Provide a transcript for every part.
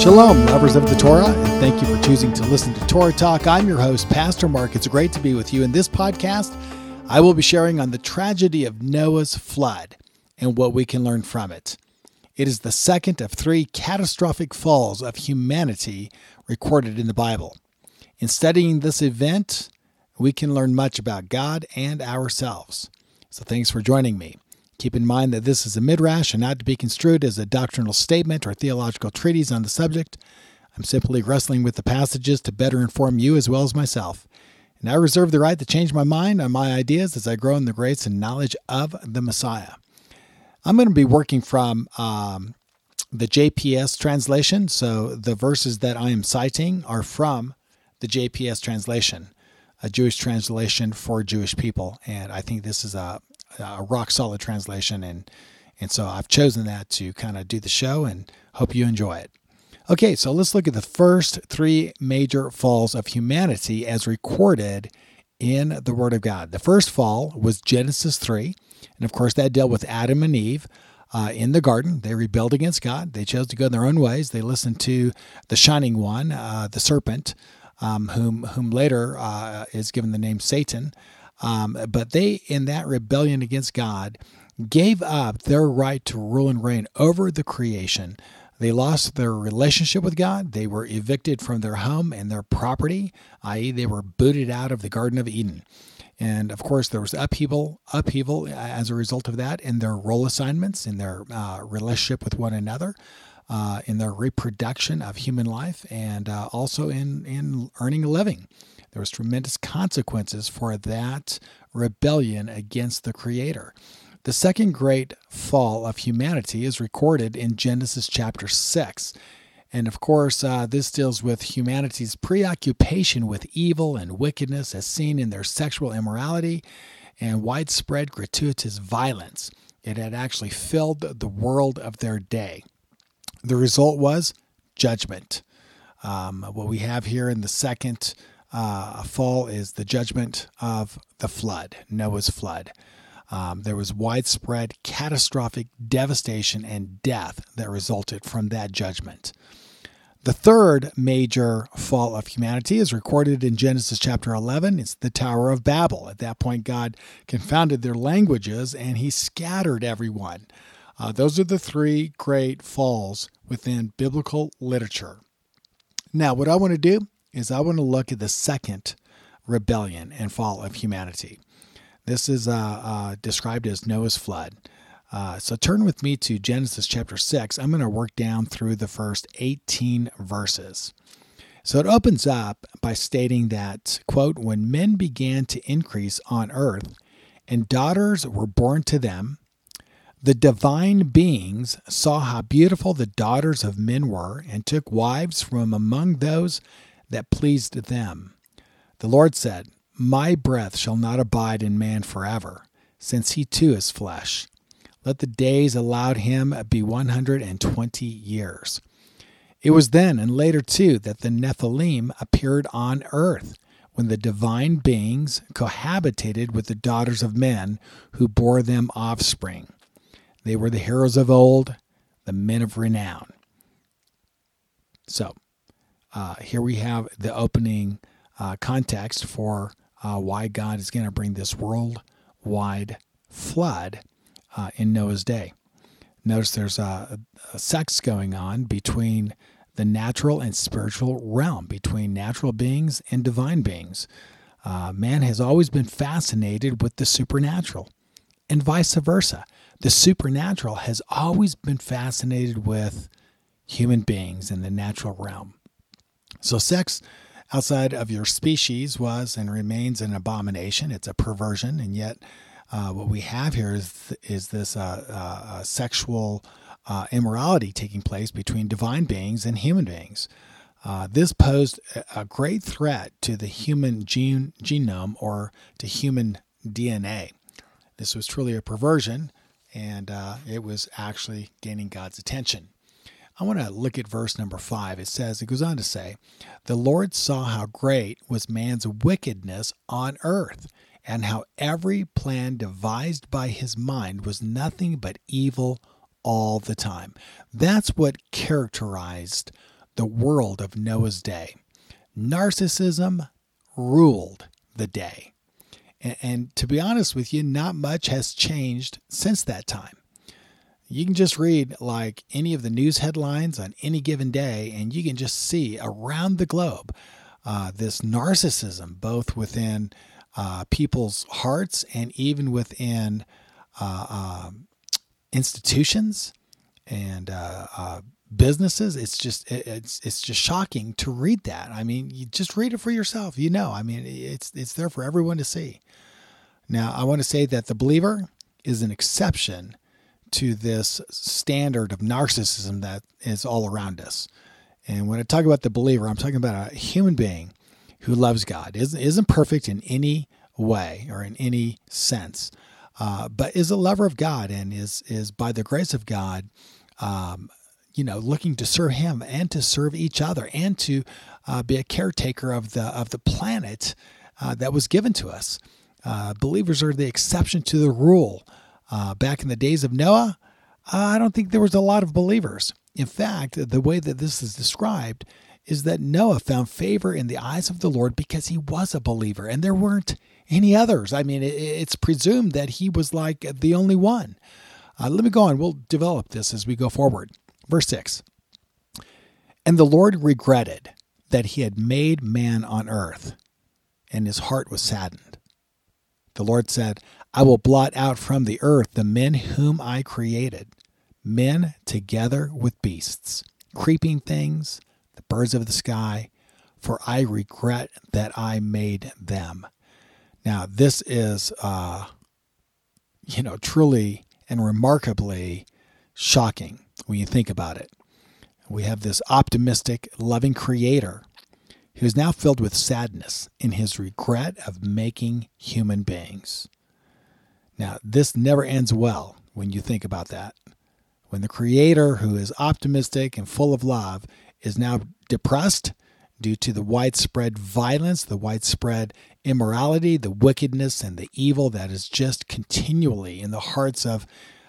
Shalom, lovers of the Torah, and thank you for choosing to listen to Torah Talk. I'm your host, Pastor Mark. It's great to be with you. In this podcast, I will be sharing on the tragedy of Noah's flood and what we can learn from it. It is the second of three catastrophic falls of humanity recorded in the Bible. In studying this event, we can learn much about God and ourselves. So thanks for joining me. Keep in mind that this is a midrash and not to be construed as a doctrinal statement or theological treatise on the subject. I'm simply wrestling with the passages to better inform you as well as myself. And I reserve the right to change my mind on my ideas as I grow in the grace and knowledge of the Messiah. I'm going to be working from um, the JPS translation. So the verses that I am citing are from the JPS translation, a Jewish translation for Jewish people. And I think this is a a rock solid translation, and and so I've chosen that to kind of do the show, and hope you enjoy it. Okay, so let's look at the first three major falls of humanity as recorded in the Word of God. The first fall was Genesis 3, and of course, that dealt with Adam and Eve. Uh, in the garden. They rebelled against God. They chose to go their own ways. They listened to the shining one, uh, the serpent, um, whom whom later uh, is given the name Satan. Um, but they, in that rebellion against God, gave up their right to rule and reign over the creation. They lost their relationship with God. They were evicted from their home and their property, i.e., they were booted out of the Garden of Eden. And of course, there was upheaval, upheaval as a result of that in their role assignments, in their uh, relationship with one another, uh, in their reproduction of human life, and uh, also in, in earning a living. There was tremendous consequences for that rebellion against the Creator. The second great fall of humanity is recorded in Genesis chapter 6. And of course, uh, this deals with humanity's preoccupation with evil and wickedness as seen in their sexual immorality and widespread gratuitous violence. It had actually filled the world of their day. The result was judgment. Um, what we have here in the second uh, fall is the judgment of the flood, Noah's flood. Um, there was widespread, catastrophic devastation and death that resulted from that judgment. The third major fall of humanity is recorded in Genesis chapter 11. It's the Tower of Babel. At that point, God confounded their languages and he scattered everyone. Uh, those are the three great falls within biblical literature. Now, what I want to do is I want to look at the second rebellion and fall of humanity. This is uh, uh, described as Noah's flood. Uh, so turn with me to Genesis chapter 6. I'm going to work down through the first 18 verses. So it opens up by stating that, quote, when men began to increase on earth and daughters were born to them, the divine beings saw how beautiful the daughters of men were and took wives from among those that pleased them. The Lord said, My breath shall not abide in man forever, since he too is flesh. Let the days allowed him be 120 years. It was then and later too that the Nephilim appeared on earth, when the divine beings cohabitated with the daughters of men who bore them offspring. They were the heroes of old, the men of renown. So, uh, here we have the opening uh, context for uh, why God is going to bring this worldwide flood uh, in Noah's day. Notice there's a, a, sex going on between the natural and spiritual realm, between natural beings and divine beings. Uh, man has always been fascinated with the supernatural, and vice versa. The supernatural has always been fascinated with human beings in the natural realm. So, sex outside of your species was and remains an abomination. It's a perversion, and yet uh, what we have here is is this uh, uh, sexual uh, immorality taking place between divine beings and human beings. Uh, this posed a great threat to the human gene, genome or to human DNA. This was truly a perversion, and uh, it was actually gaining God's attention. I want to look at verse number five. It says, it goes on to say, The Lord saw how great was man's wickedness on earth, and how every plan devised by his mind was nothing but evil all the time. That's what characterized the world of Noah's day. Narcissism ruled the day. And, to be honest with you, not much has changed since that time. You can just read like any of the news headlines on any given day, and you can just see around the globe uh, this narcissism, both within uh, people's hearts and even within uh, um, institutions and uh, uh, businesses. It's just it's it's just shocking to read that. I mean, you just read it for yourself. You know, I mean, it's it's there for everyone to see. Now, I want to say that the believer is an exception to this standard of narcissism that is all around us. And when I talk about the believer, I'm talking about a human being who loves God, isn't, isn't perfect in any way or in any sense, uh, but is a lover of God and is, is by the grace of God, um, you know, looking to serve Him and to serve each other and to uh, be a caretaker of the of the planet uh, that was given to us. Uh, believers are the exception to the rule. Uh, back in the days of Noah, I don't think there was a lot of believers. In fact, the way that this is described is that Noah found favor in the eyes of the Lord because he was a believer and there weren't any others. I mean, it's presumed that he was like the only one. Uh, let me go on. We'll develop this as we go forward. Verse 6 And the Lord regretted that he had made man on earth, and his heart was saddened. The Lord said, I will blot out from the earth the men whom I created, men together with beasts, creeping things, the birds of the sky, for I regret that I made them. Now, this is, uh, you know, truly and remarkably shocking when you think about it. We have this optimistic, loving creator who is now filled with sadness in his regret of making human beings. Now, this never ends well when you think about that. When the Creator, who is optimistic and full of love, is now depressed due to the widespread violence, the widespread immorality, the wickedness, and the evil that is just continually in the hearts of,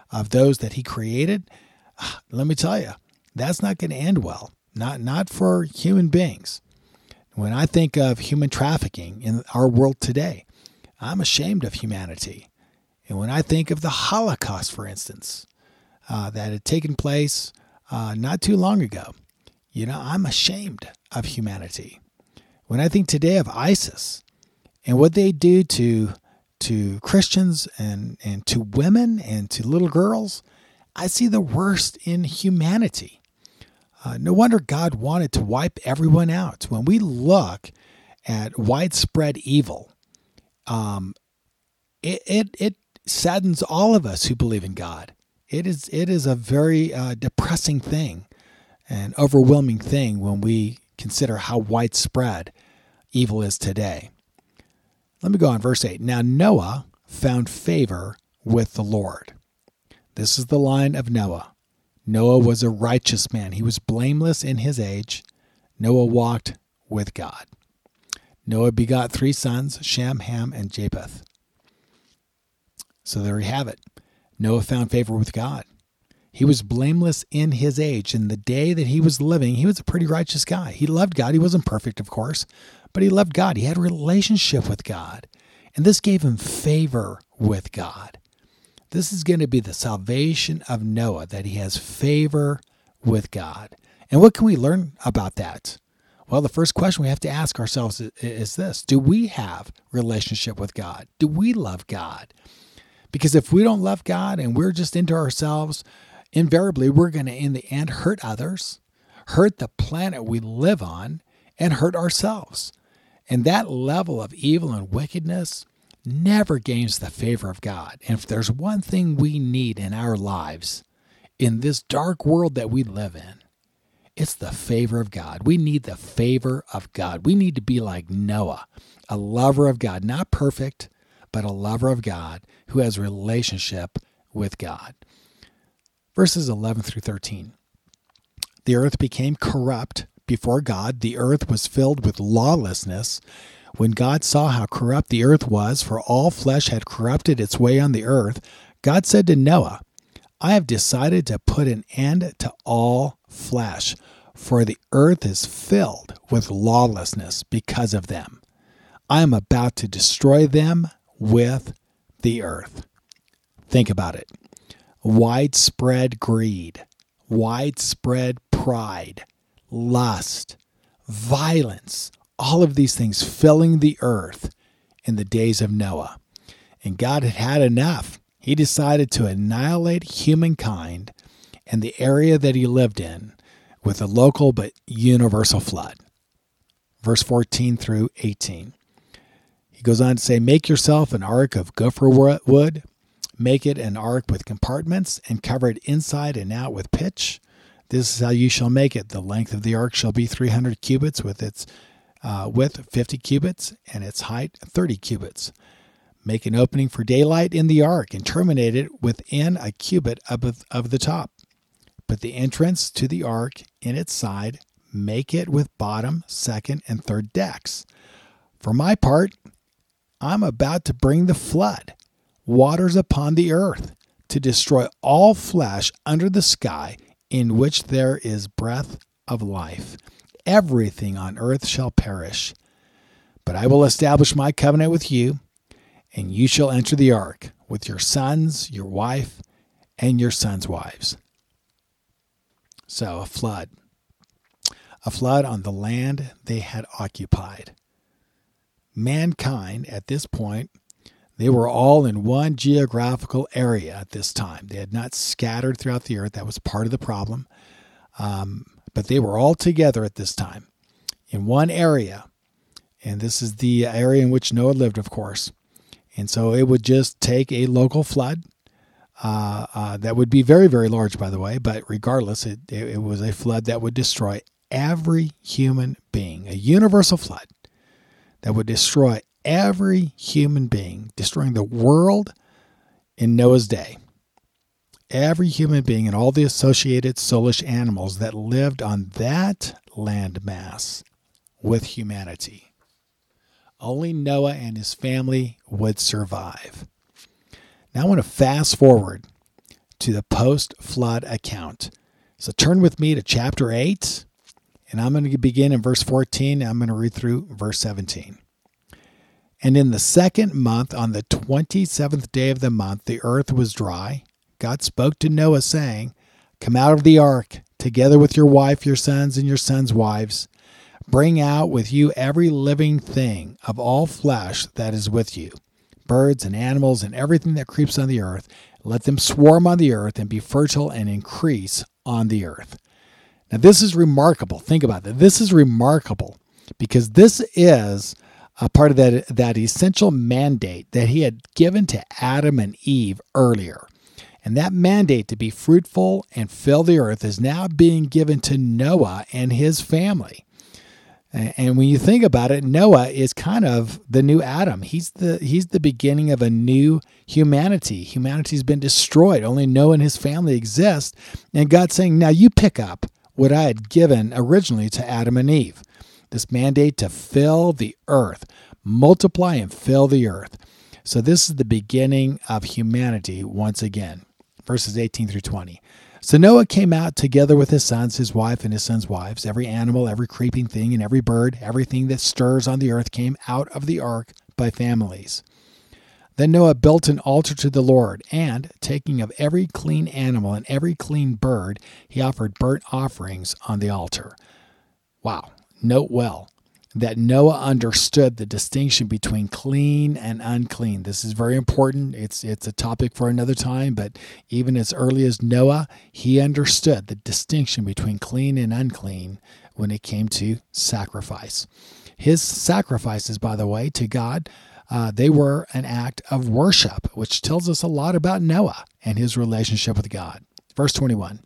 of those that He created, ah, let me tell you, that's not going to end well. Not, not for human beings. When I think of human trafficking in our world today, I'm ashamed of humanity. And when I think of the Holocaust, for instance, uh, that had taken place uh, not too long ago, you know, I'm ashamed of humanity. When I think today of ISIS and what they do to to Christians and, and to women and to little girls, I see the worst in humanity. Uh, no wonder God wanted to wipe everyone out. When we look at widespread evil, um, it, it, it saddens all of us who believe in God. It is it is a very uh, depressing thing, an overwhelming thing when we consider how widespread evil is today. Let me go on verse 8. Now Noah found favor with the Lord. This is the line of Noah. Noah was a righteous man. He was blameless in his age. Noah walked with God. Noah begot three sons, Shem, Ham, and Japheth. So there we have it. Noah found favor with God. He was blameless in his age. In the day that he was living, he was a pretty righteous guy. He loved God. He wasn't perfect, of course, but he loved God. He had a relationship with God. And this gave him favor with God. This is going to be the salvation of Noah, that he has favor with God. And what can we learn about that? Well, the first question we have to ask ourselves is this Do we have relationship with God? Do we love God? Because if we don't love God and we're just into ourselves, invariably we're going to, in the end, hurt others, hurt the planet we live on, and hurt ourselves. And that level of evil and wickedness never gains the favor of God. And if there's one thing we need in our lives, in this dark world that we live in, it's the favor of God. We need the favor of God. We need to be like Noah, a lover of God, not perfect, but a lover of God who has relationship with God. Verses 11 through 13. The earth became corrupt before God. The earth was filled with lawlessness. When God saw how corrupt the earth was, for all flesh had corrupted its way on the earth, God said to Noah, I have decided to put an end to all flesh, for the earth is filled with lawlessness because of them. I am about to destroy them with the earth. Think about it widespread greed, widespread pride, lust, violence, all of these things filling the earth in the days of Noah. And God had had enough. He decided to annihilate humankind and the area that he lived in with a local but universal flood. Verse 14 through 18. He goes on to say, Make yourself an ark of gopher wood, make it an ark with compartments, and cover it inside and out with pitch. This is how you shall make it. The length of the ark shall be 300 cubits, with its uh, width 50 cubits, and its height 30 cubits. Make an opening for daylight in the ark and terminate it within a cubit of, of the top. Put the entrance to the ark in its side, make it with bottom, second, and third decks. For my part, I'm about to bring the flood, waters upon the earth, to destroy all flesh under the sky in which there is breath of life. Everything on earth shall perish. But I will establish my covenant with you, and you shall enter the ark with your sons, your wife, and your sons' wives. So, a flood. A flood on the land they had occupied. Mankind, at this point, they were all in one geographical area at this time. They had not scattered throughout the earth. That was part of the problem. Um, but they were all together at this time in one area. And this is the area in which Noah lived, of course. And so it would just take a local flood uh, uh, that would be very, very large, by the way. But regardless, it, it, it was a flood that would destroy every human being, a universal flood that would destroy every human being, destroying the world in Noah's day. Every human being and all the associated soulish animals that lived on that landmass with humanity. Only Noah and his family would survive. Now I want to fast forward to the post flood account. So turn with me to chapter 8, and I'm going to begin in verse 14. I'm going to read through verse 17. And in the second month, on the 27th day of the month, the earth was dry. God spoke to Noah, saying, Come out of the ark, together with your wife, your sons, and your sons' wives. Bring out with you every living thing of all flesh that is with you birds and animals and everything that creeps on the earth. Let them swarm on the earth and be fertile and increase on the earth. Now, this is remarkable. Think about that. This is remarkable because this is a part of that, that essential mandate that he had given to Adam and Eve earlier. And that mandate to be fruitful and fill the earth is now being given to Noah and his family. And when you think about it, Noah is kind of the new Adam. He's the he's the beginning of a new humanity. Humanity's been destroyed. Only Noah and his family exist. And God's saying, "Now you pick up what I had given originally to Adam and Eve. This mandate to fill the earth, multiply and fill the earth." So this is the beginning of humanity once again. Verses 18 through 20. So Noah came out together with his sons, his wife, and his sons' wives. Every animal, every creeping thing, and every bird, everything that stirs on the earth came out of the ark by families. Then Noah built an altar to the Lord, and, taking of every clean animal and every clean bird, he offered burnt offerings on the altar. Wow, note well. that Noah understood the distinction between clean and unclean. This is very important. It's it's a topic for another time, but even as early as Noah, he understood the distinction between clean and unclean when it came to sacrifice. His sacrifices, by the way, to God, uh, they were an act of worship, which tells us a lot about Noah and his relationship with God. Verse 21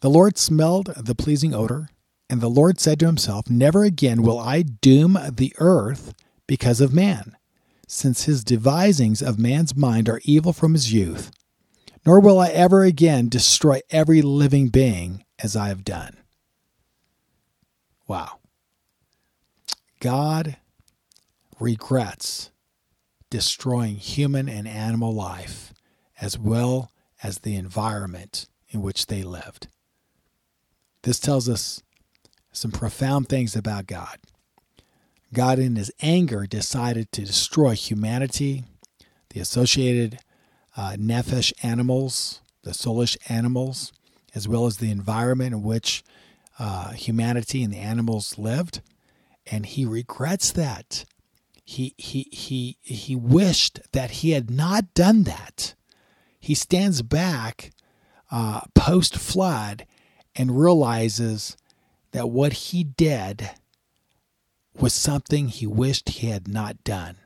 The Lord smelled the pleasing odor and the Lord said to himself, Never again will I doom the earth because of man, since his devisings of man's mind are evil from his youth, nor will I ever again destroy every living being as I have done. Wow. God regrets destroying human and animal life as well as the environment in which they lived. This tells us some profound things about God. God, in his anger, decided to destroy humanity, the associated uh, nephesh animals, the soulish animals, as well as the environment in which uh, humanity and the animals lived. And he regrets that. He, he, he, he wished that he had not done that. He stands back uh, post flood and realizes that what he did was something he wished he had not done.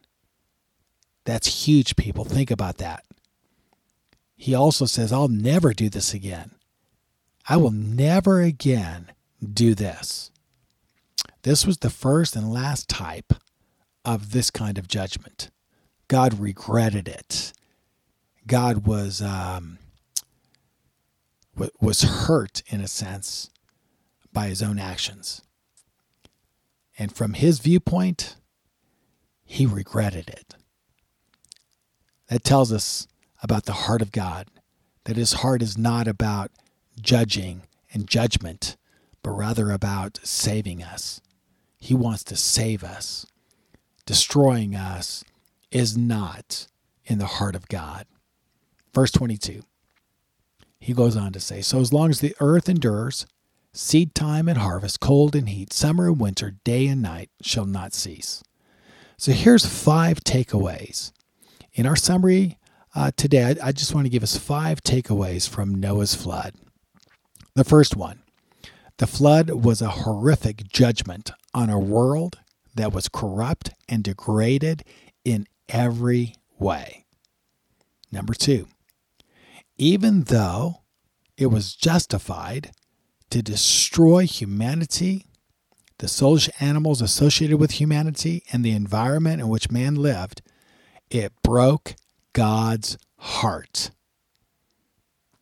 That's huge, people. Think about that. He also says, I'll never do this again. I will never again do this. This was the first and last type of this kind of judgment. God regretted it. God was um, was hurt in a sense by his own actions. And from his viewpoint, he regretted it. That tells us about the heart of God, that his heart is not about judging and judgment, but rather about saving us. He wants to save us. Destroying us is not in the heart of God. Verse 22, he goes on to say So as long as the earth endures, Seed time and harvest, cold and heat, summer and winter, day and night shall not cease. So here's five takeaways. In our summary uh, today, I, I just want to give us five takeaways from Noah's flood. The first one the flood was a horrific judgment on a world that was corrupt and degraded in every way. Number two, even though it was justified, to destroy humanity, the soulish animals associated with humanity, and the environment in which man lived, it broke God's heart.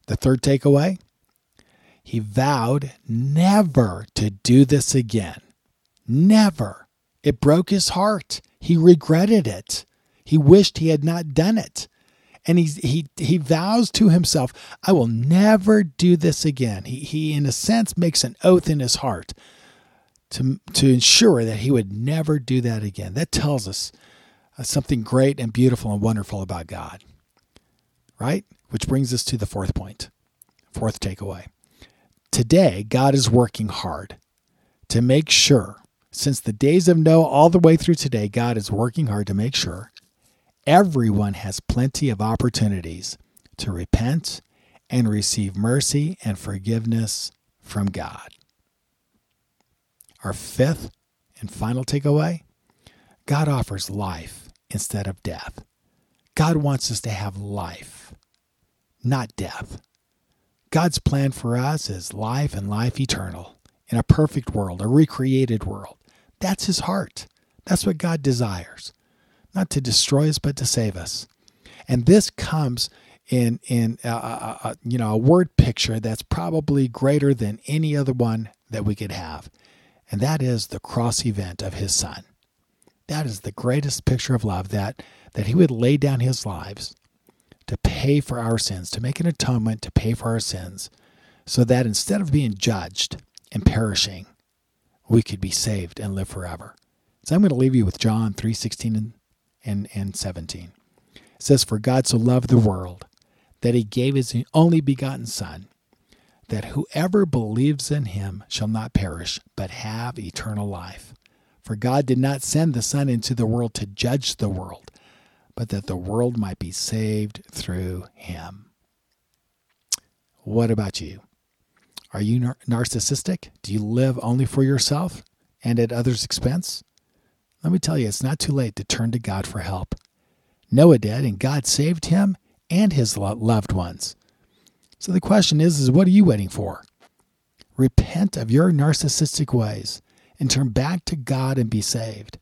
The third takeaway he vowed never to do this again. Never. It broke his heart. He regretted it. He wished he had not done it and he he he vows to himself, I will never do this again. He he in a sense makes an oath in his heart to to ensure that he would never do that again. That tells us uh, something great and beautiful and wonderful about God. Right? Which brings us to the fourth. Fourth takeaway. Today, God is working hard to make sure, since the days of Noah all the way through today, God is working hard to make sure everyone has plenty of opportunities to repent and receive mercy and forgiveness from God. Our fifth and final takeaway God offers life instead of death. God wants us to have life, not death. God's plan for us is life and life eternal in a perfect world, a recreated world. That's his heart. That's what God desires not to destroy us, but to save us. And this comes in in a, a, a, you know a word picture that's probably greater than any other one that we could have, and that is the cross event of His Son. That is the greatest picture of love that that He would lay down His lives to pay for our sins, to make an atonement, to pay for our sins, so that instead of being judged and perishing, we could be saved and live forever. So I'm going to leave you with John 3:16 and and, and 17. It says, For God so loved the world that he gave his only begotten Son, that whoever believes in him shall not perish, but have eternal life. For God did not send the Son into the world to judge the world, but that the world might be saved through him. What about you? Are you nar- narcissistic? Do you live only for yourself and at others' expense? Let me tell you, it's not too late to turn to God for help. Noah did, and God saved him and his loved ones. So the question is, is what are you waiting for? Repent of your narcissistic ways and turn back to God and be saved.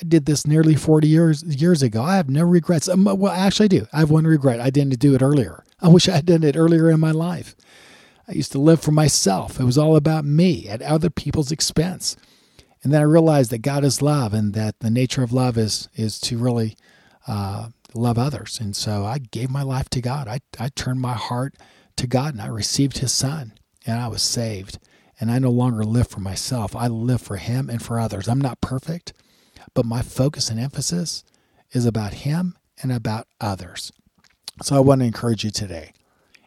I did this nearly 40 years years ago. I have no regrets. Um, well, actually, I do. I have one regret. I didn't do it earlier. I wish I had done it earlier in my life. I used to live for myself. It was all about me at other people's expense. And then I realized that God is love and that the nature of love is is to really uh, love others. And so I gave my life to God. I, I turned my heart to God and I received His Son and I was saved. And I no longer live for myself. I live for Him and for others. I'm not perfect, but my focus and emphasis is about Him and about others. So I want to encourage you today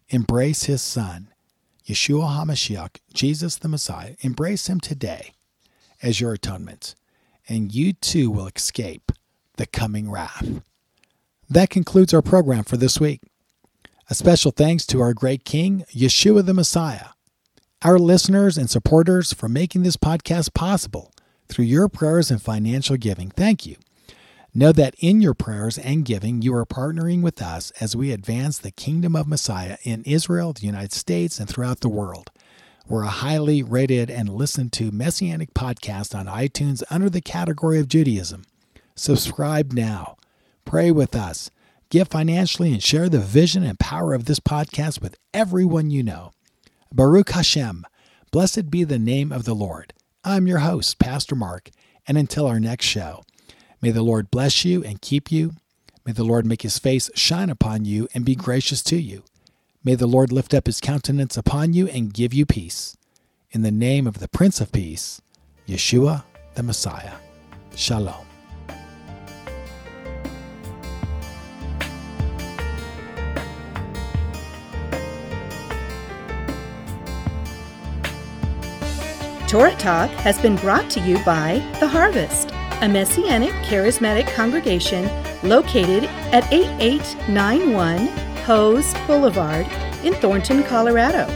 embrace His Son, Yeshua HaMashiach, Jesus the Messiah. Embrace Him today as your atonement, and you too will escape the coming wrath. That concludes our program for this week. A special thanks to our great King, Yeshua the Messiah, our listeners and supporters for making this podcast possible through your prayers and financial giving. Thank you. Know that in your prayers and giving, you are partnering with us as we advance the kingdom of Messiah in Israel, the United States, and throughout the world. We're a highly rated and listened to messianic podcast on iTunes under the category of Judaism. Subscribe now. Pray with us. Give financially and share the vision and power of this podcast with everyone you know. Baruch Hashem. Blessed be the name of the Lord. I'm your host, Pastor Mark, and until our next show, may the Lord bless you and keep you. May the Lord make his face shine upon you and be gracious to you. May the Lord lift up his countenance upon you and give you peace. In the name of the Prince of Peace, Yeshua the Messiah. Shalom. Torah Talk has been brought to you by The Harvest, a Messianic charismatic congregation located at 8891 Hose Boulevard in Thornton, Colorado.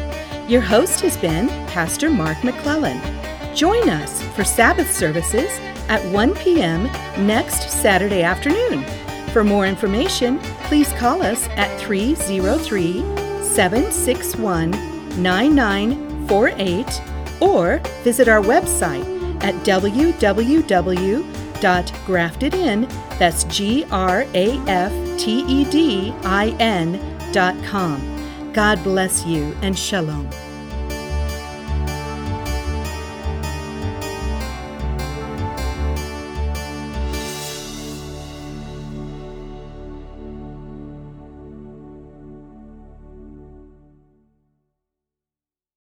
Your host has been Pastor Mark McClellan. Join us for Sabbath services at 1 p.m. next Saturday afternoon. For more information, please call us at 303 761 9948 or visit our website at www.graftedin, that's. God bless you and shalom.